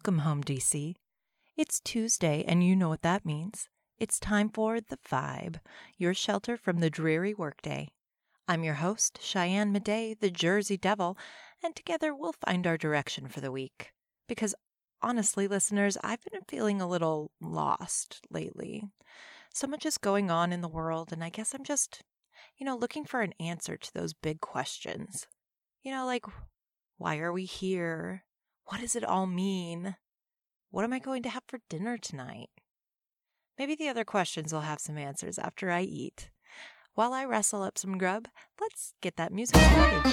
Welcome home, DC. It's Tuesday, and you know what that means. It's time for The Vibe, your shelter from the dreary workday. I'm your host, Cheyenne Midej, the Jersey Devil, and together we'll find our direction for the week. Because honestly, listeners, I've been feeling a little lost lately. So much is going on in the world, and I guess I'm just, you know, looking for an answer to those big questions. You know, like, why are we here? What does it all mean? What am I going to have for dinner tonight? Maybe the other questions will have some answers after I eat. While I wrestle up some grub, let's get that music started.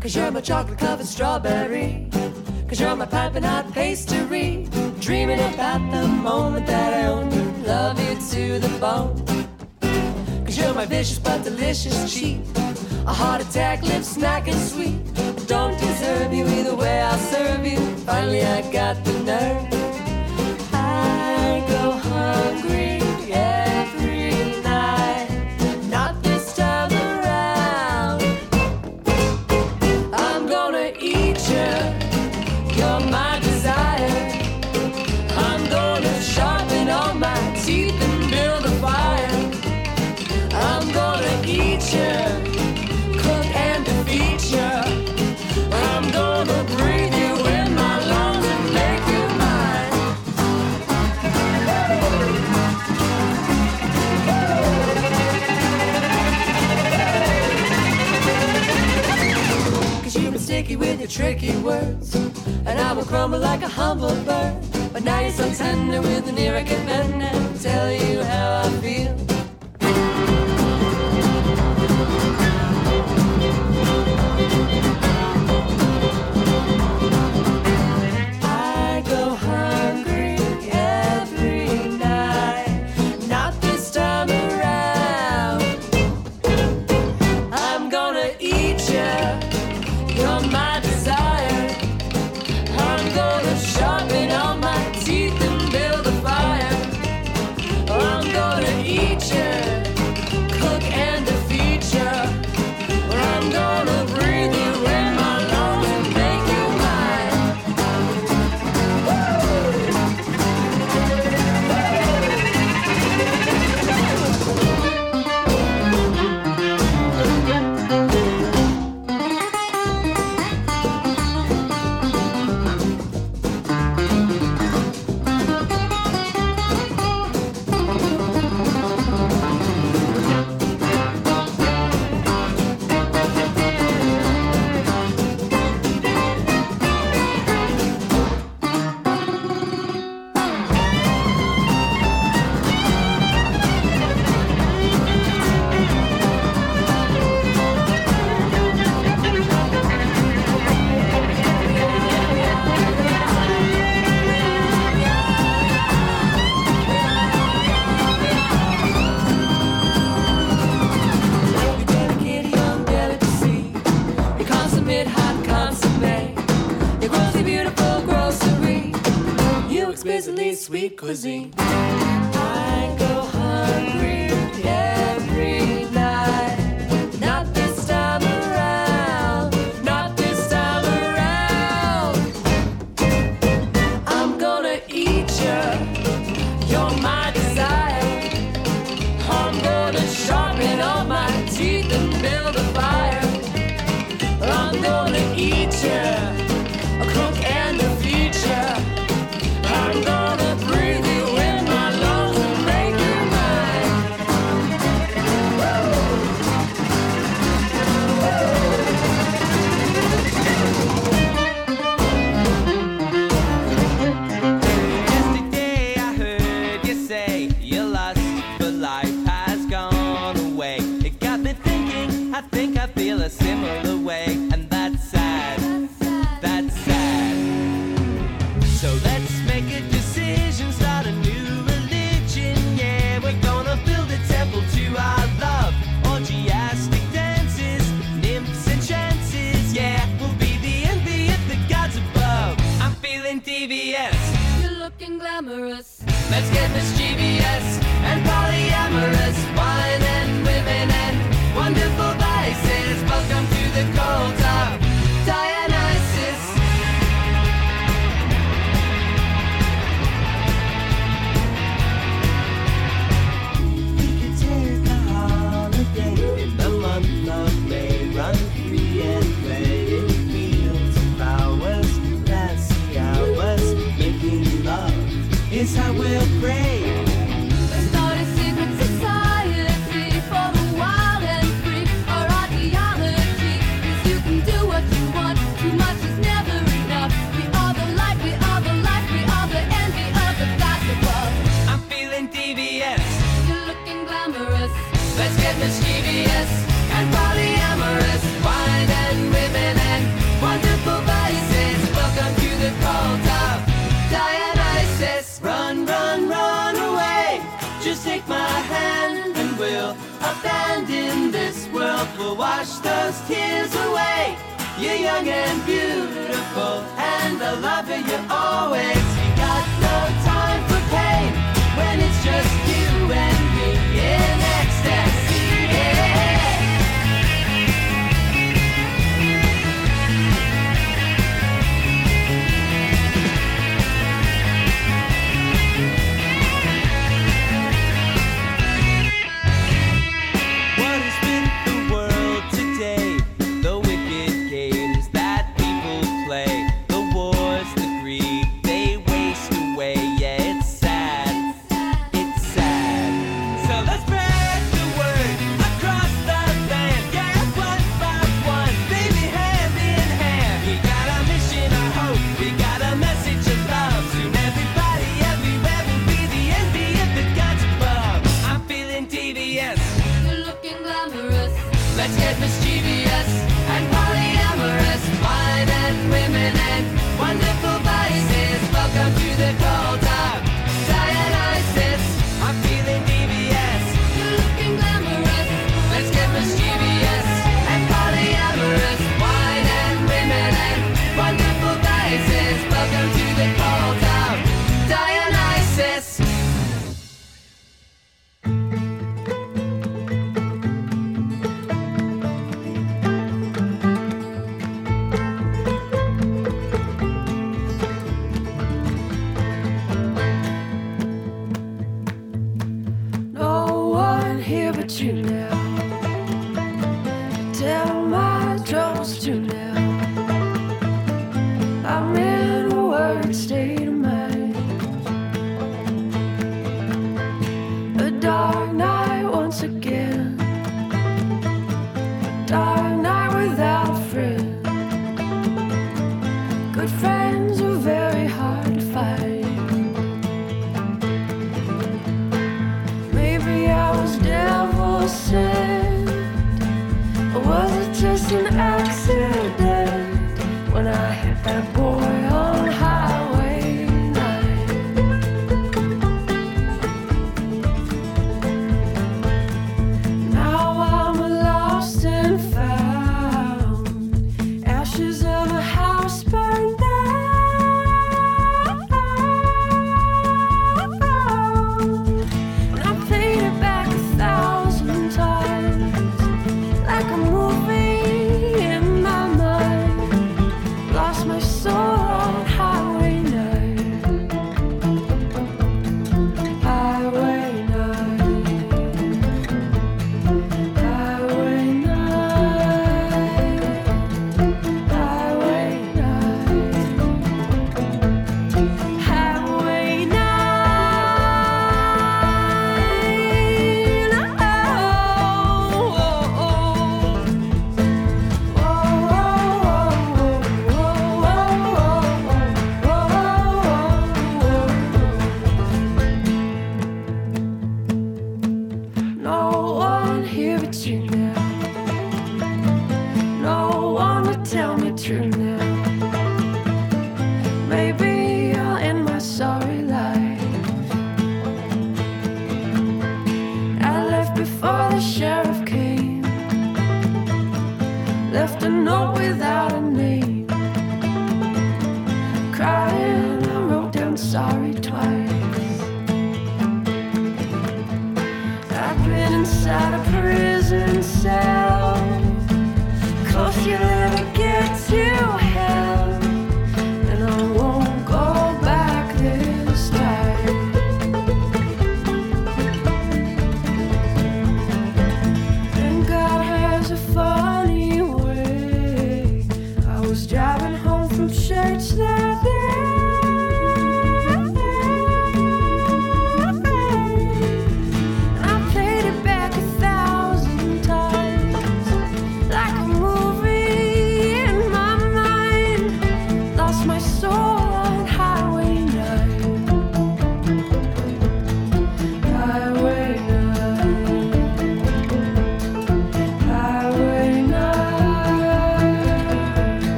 Cause you're my chocolate covered strawberry. Cause you're my piping hot pastry. Dreaming about the moment that I own. Love you to the bone. Cause you're my vicious but delicious cheat. A heart attack, lips smacking sweet. Don't deserve you either way, I'll serve you. Finally, I got the nerve. Tricky words. And I will crumble like a humble bird. But now you're so tender with an ear I can bend and tell you how I feel. mid hot consomme, your grossly beautiful grocery, you exquisitely sweet cuisine. I go hungry, yeah.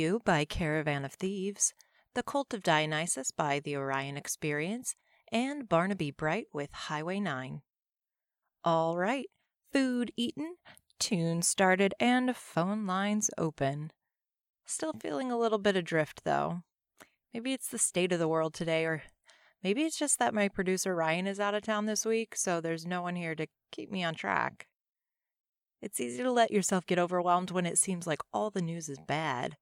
You by Caravan of Thieves, The Cult of Dionysus by The Orion Experience, and Barnaby Bright with Highway 9. All right, food eaten, tune started, and phone lines open. Still feeling a little bit adrift, though. Maybe it's the state of the world today, or maybe it's just that my producer Ryan is out of town this week, so there's no one here to keep me on track. It's easy to let yourself get overwhelmed when it seems like all the news is bad.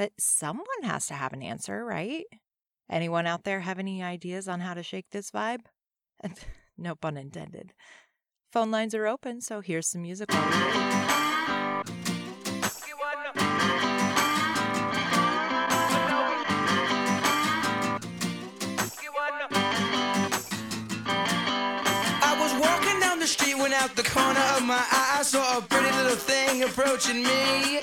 But someone has to have an answer, right? Anyone out there have any ideas on how to shake this vibe? no pun intended. Phone lines are open, so here's some music. while we wait. I was walking down the street when out the corner of my eye I saw a pretty little thing approaching me.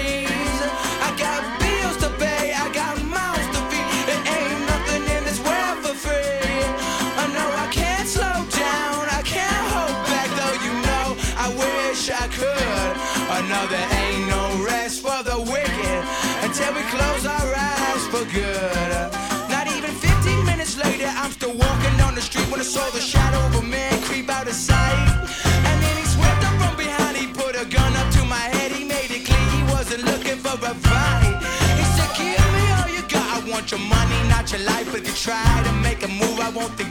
When I saw the shadow of a man creep out of sight. And then he swept up from behind, he put a gun up to my head, he made it clear he wasn't looking for a fight. He said, Give me all you got, I want your money, not your life. If you try to make a move, I won't think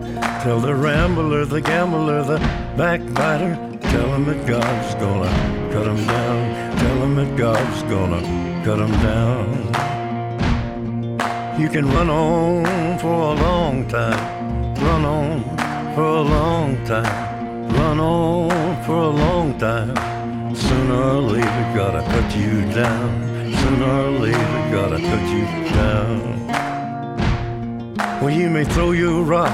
Tell the rambler, the gambler, the backbiter. Tell him that God's gonna cut him down. Tell him that God's gonna cut him down. You can run on for a long time. Run on for a long time. Run on for a long time. Sooner or later, gotta cut you down. Sooner or later, gotta cut you down. Well, you may throw your rock,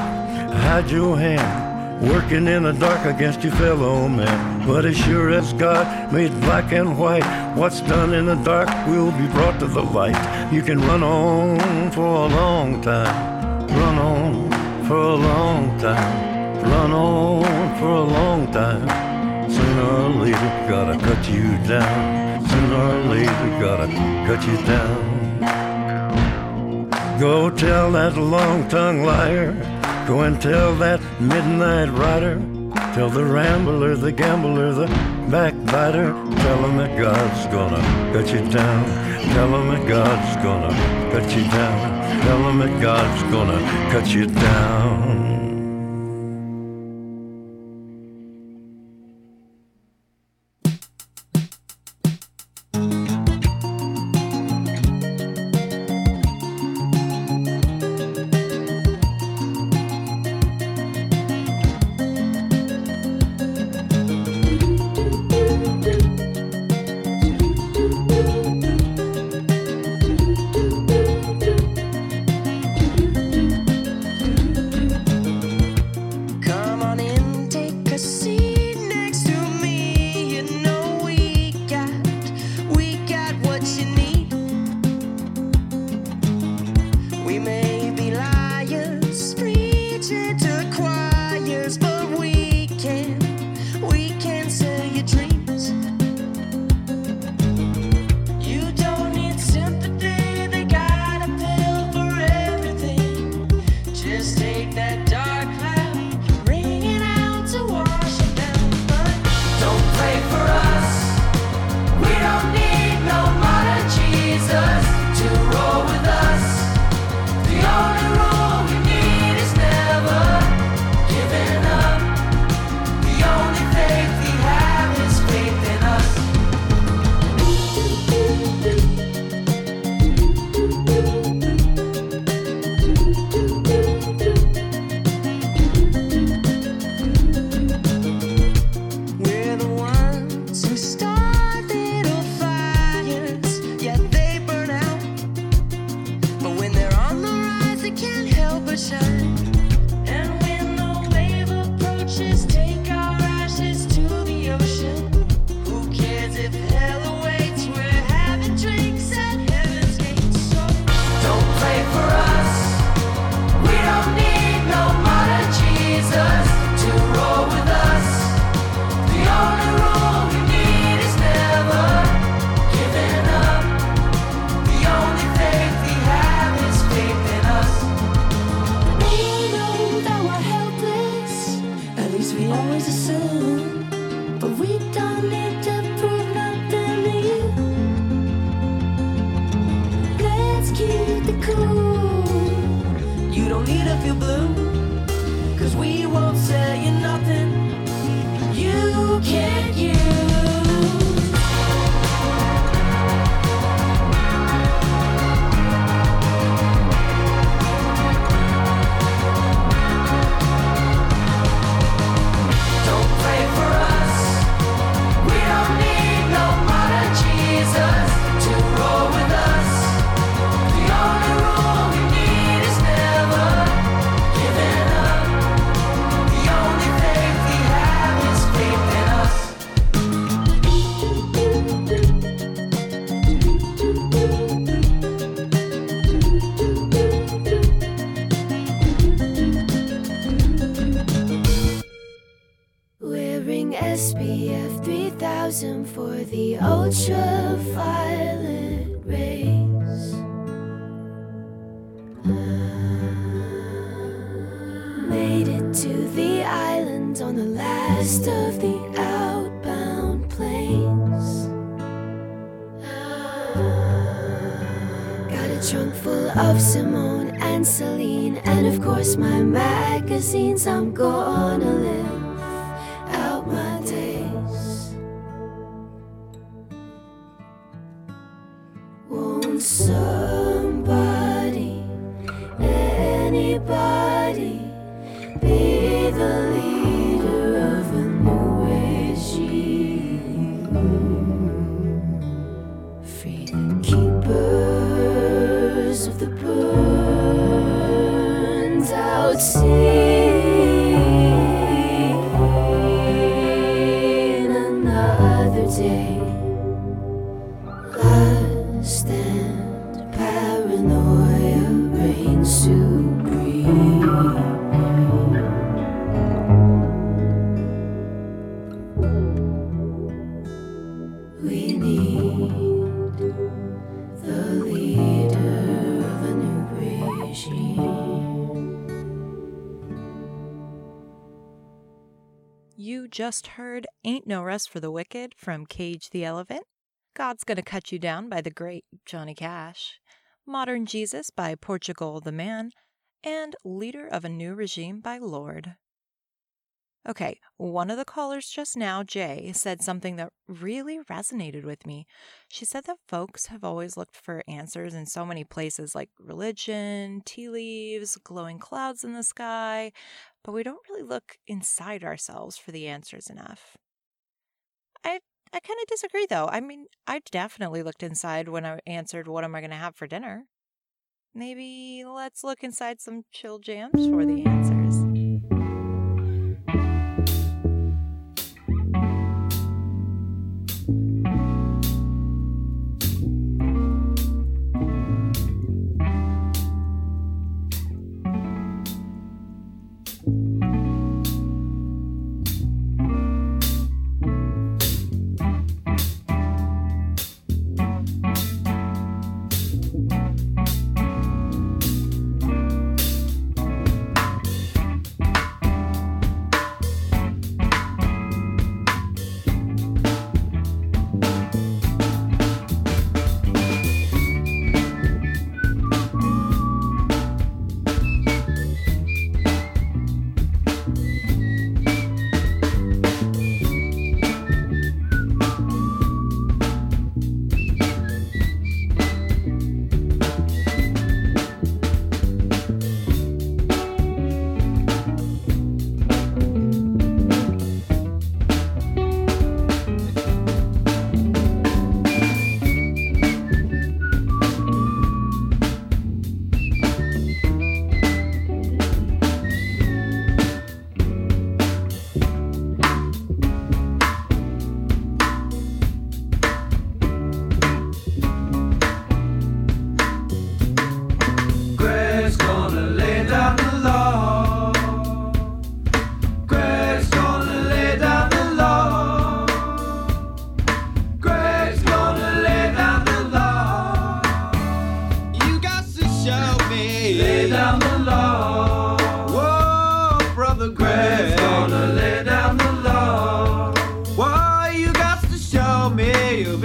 hide your hand, working in the dark against your fellow man. But as sure as God made black and white, what's done in the dark will be brought to the light. You can run on for a long time, run on for a long time, run on for a long time. Sooner or later, gotta cut you down. Sooner or later, gotta cut you down. Go tell that long tongued liar. Go and tell that midnight rider. Tell the rambler, the gambler, the backbiter. Tell him that God's gonna cut you down. Tell him that God's gonna cut you down. Tell him that God's gonna cut you down. Just heard Ain't No Rest for the Wicked from Cage the Elephant, God's Gonna Cut You Down by the great Johnny Cash, Modern Jesus by Portugal the Man, and Leader of a New Regime by Lorde. Okay, one of the callers just now, Jay, said something that really resonated with me. She said that folks have always looked for answers in so many places like religion, tea leaves, glowing clouds in the sky, but we don't really look inside ourselves for the answers enough. I I kind of disagree though. I mean, I definitely looked inside when I answered what am I going to have for dinner. Maybe let's look inside some chill jams for the answers.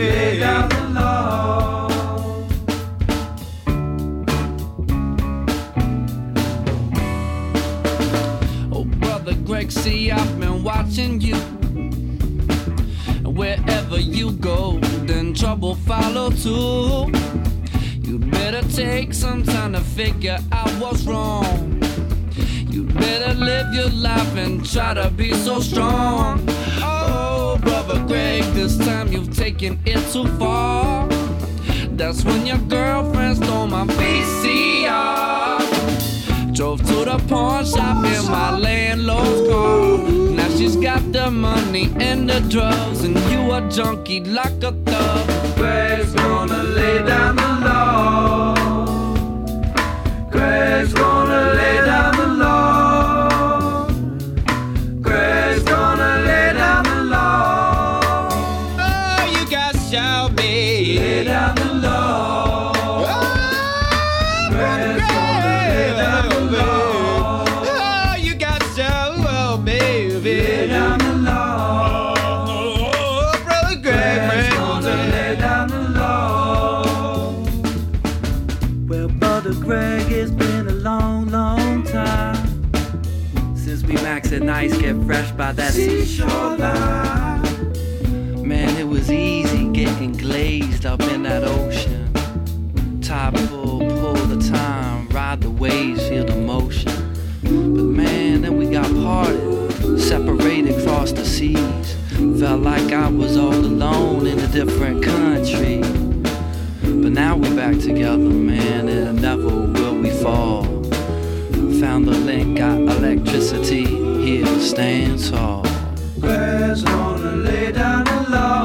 Lay out the law. Oh, brother Greg, see, I've been watching you. Wherever you go, then trouble follow too. You better take some time to figure out what's wrong. You better live your life and try to be so strong. This time you've taken it too far. That's when your girlfriend stole my VCR. Drove to the pawn shop in my landlord's car. Now she's got the money and the drugs, and you a junkie like a thug. Gonna lay down the law. Greg's gonna easy glazed up in that ocean. Top pull, pull the time, ride the waves, feel the motion. But man, then we got parted, separated across the seas. Felt like I was all alone in a different country. But now we're back together, man, and never will we fall. Found the link, got electricity, here to stand tall. Greg's gonna lay down the law.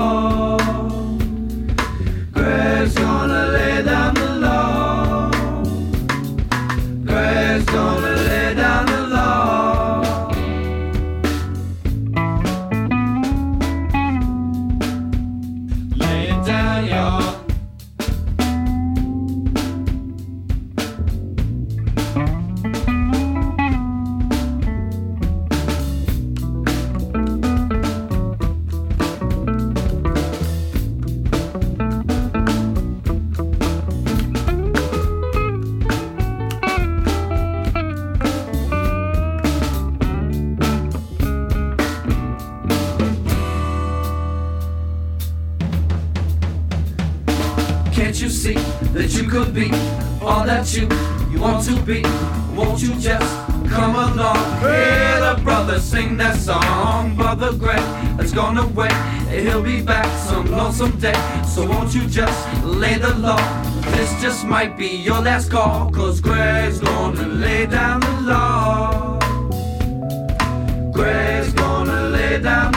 That song, Brother Greg has gone away. He'll be back some lonesome day. So won't you just lay the law? This just might be your last call, cause Greg's gonna lay down the law. Greg's gonna lay down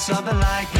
something like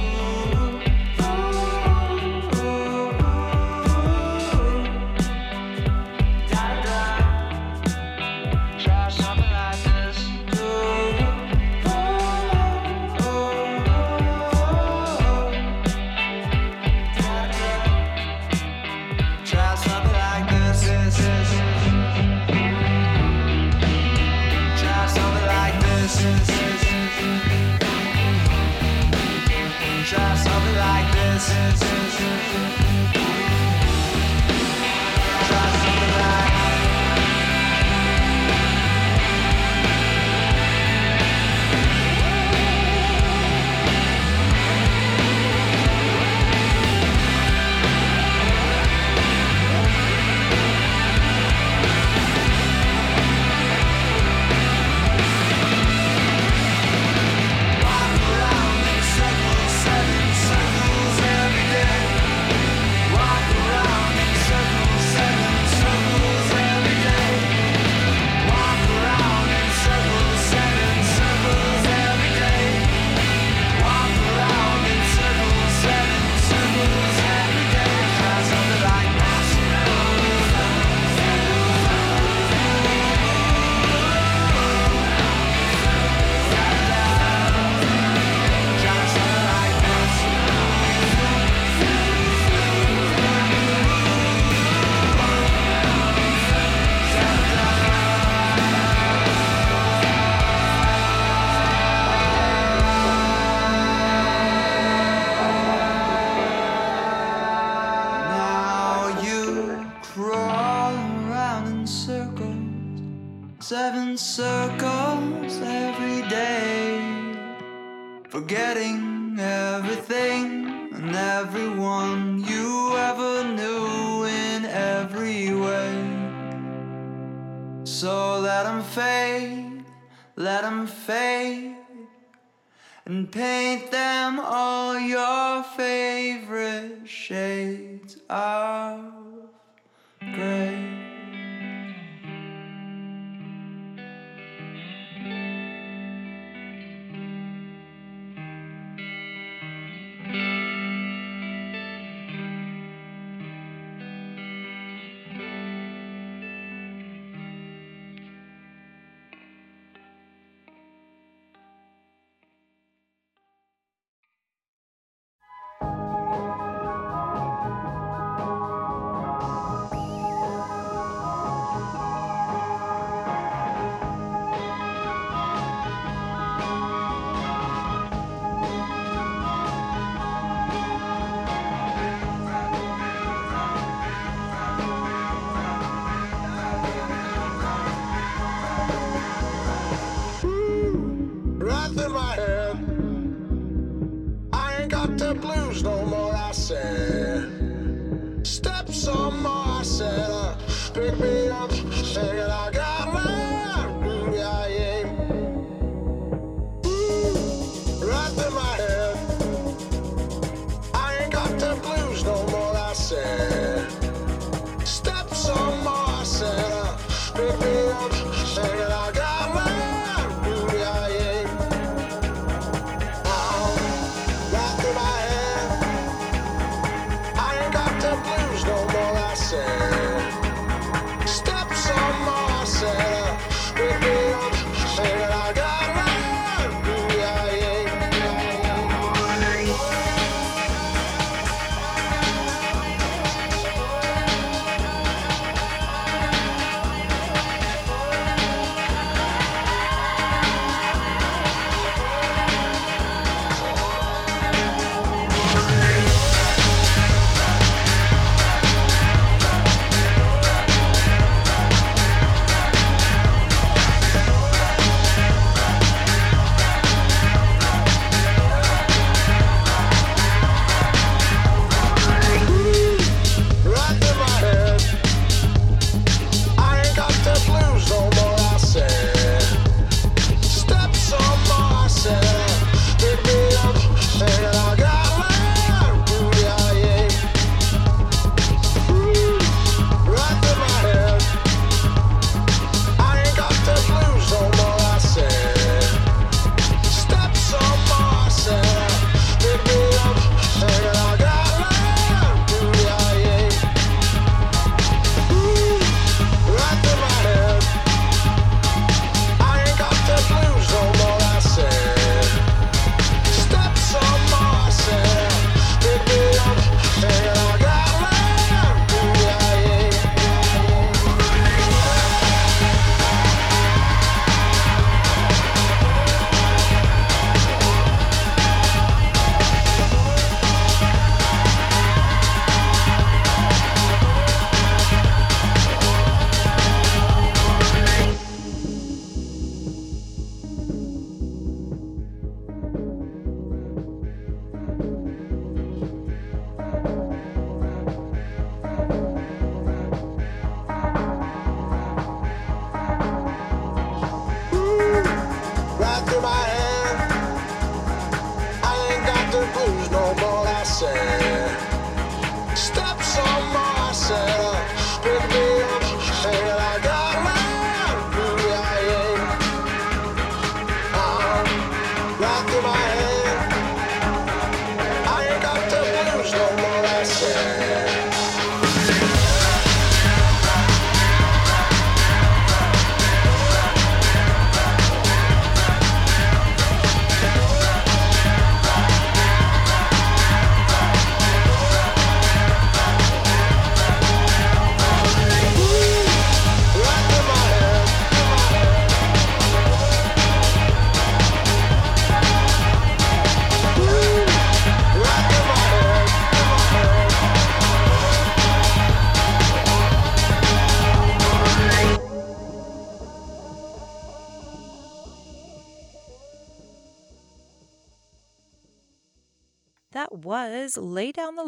paint them all your favorite shades of gray.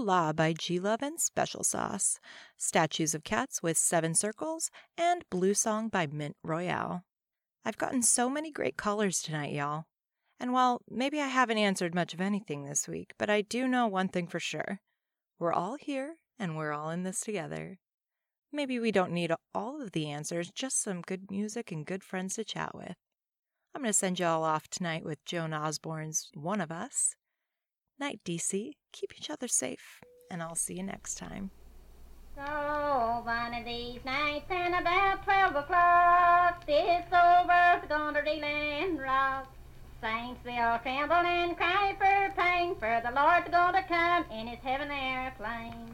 Law by G Love and Special Sauce, Statues of Cats with Seven Circles, and Blue Song by Mint Royale. I've gotten so many great callers tonight, y'all. And while maybe I haven't answered much of anything this week, but I do know one thing for sure. We're all here and we're all in this together. Maybe we don't need all of the answers, just some good music and good friends to chat with. I'm going to send you all off tonight with Joan Osborne's One of Us. Night, DC. Keep each other safe, and I'll see you next time. So one of these nights and about twelve o'clock, this old world's gonna reel and rock. Saints will tremble and cry for pain, for the Lord's gonna come in his heaven airplane.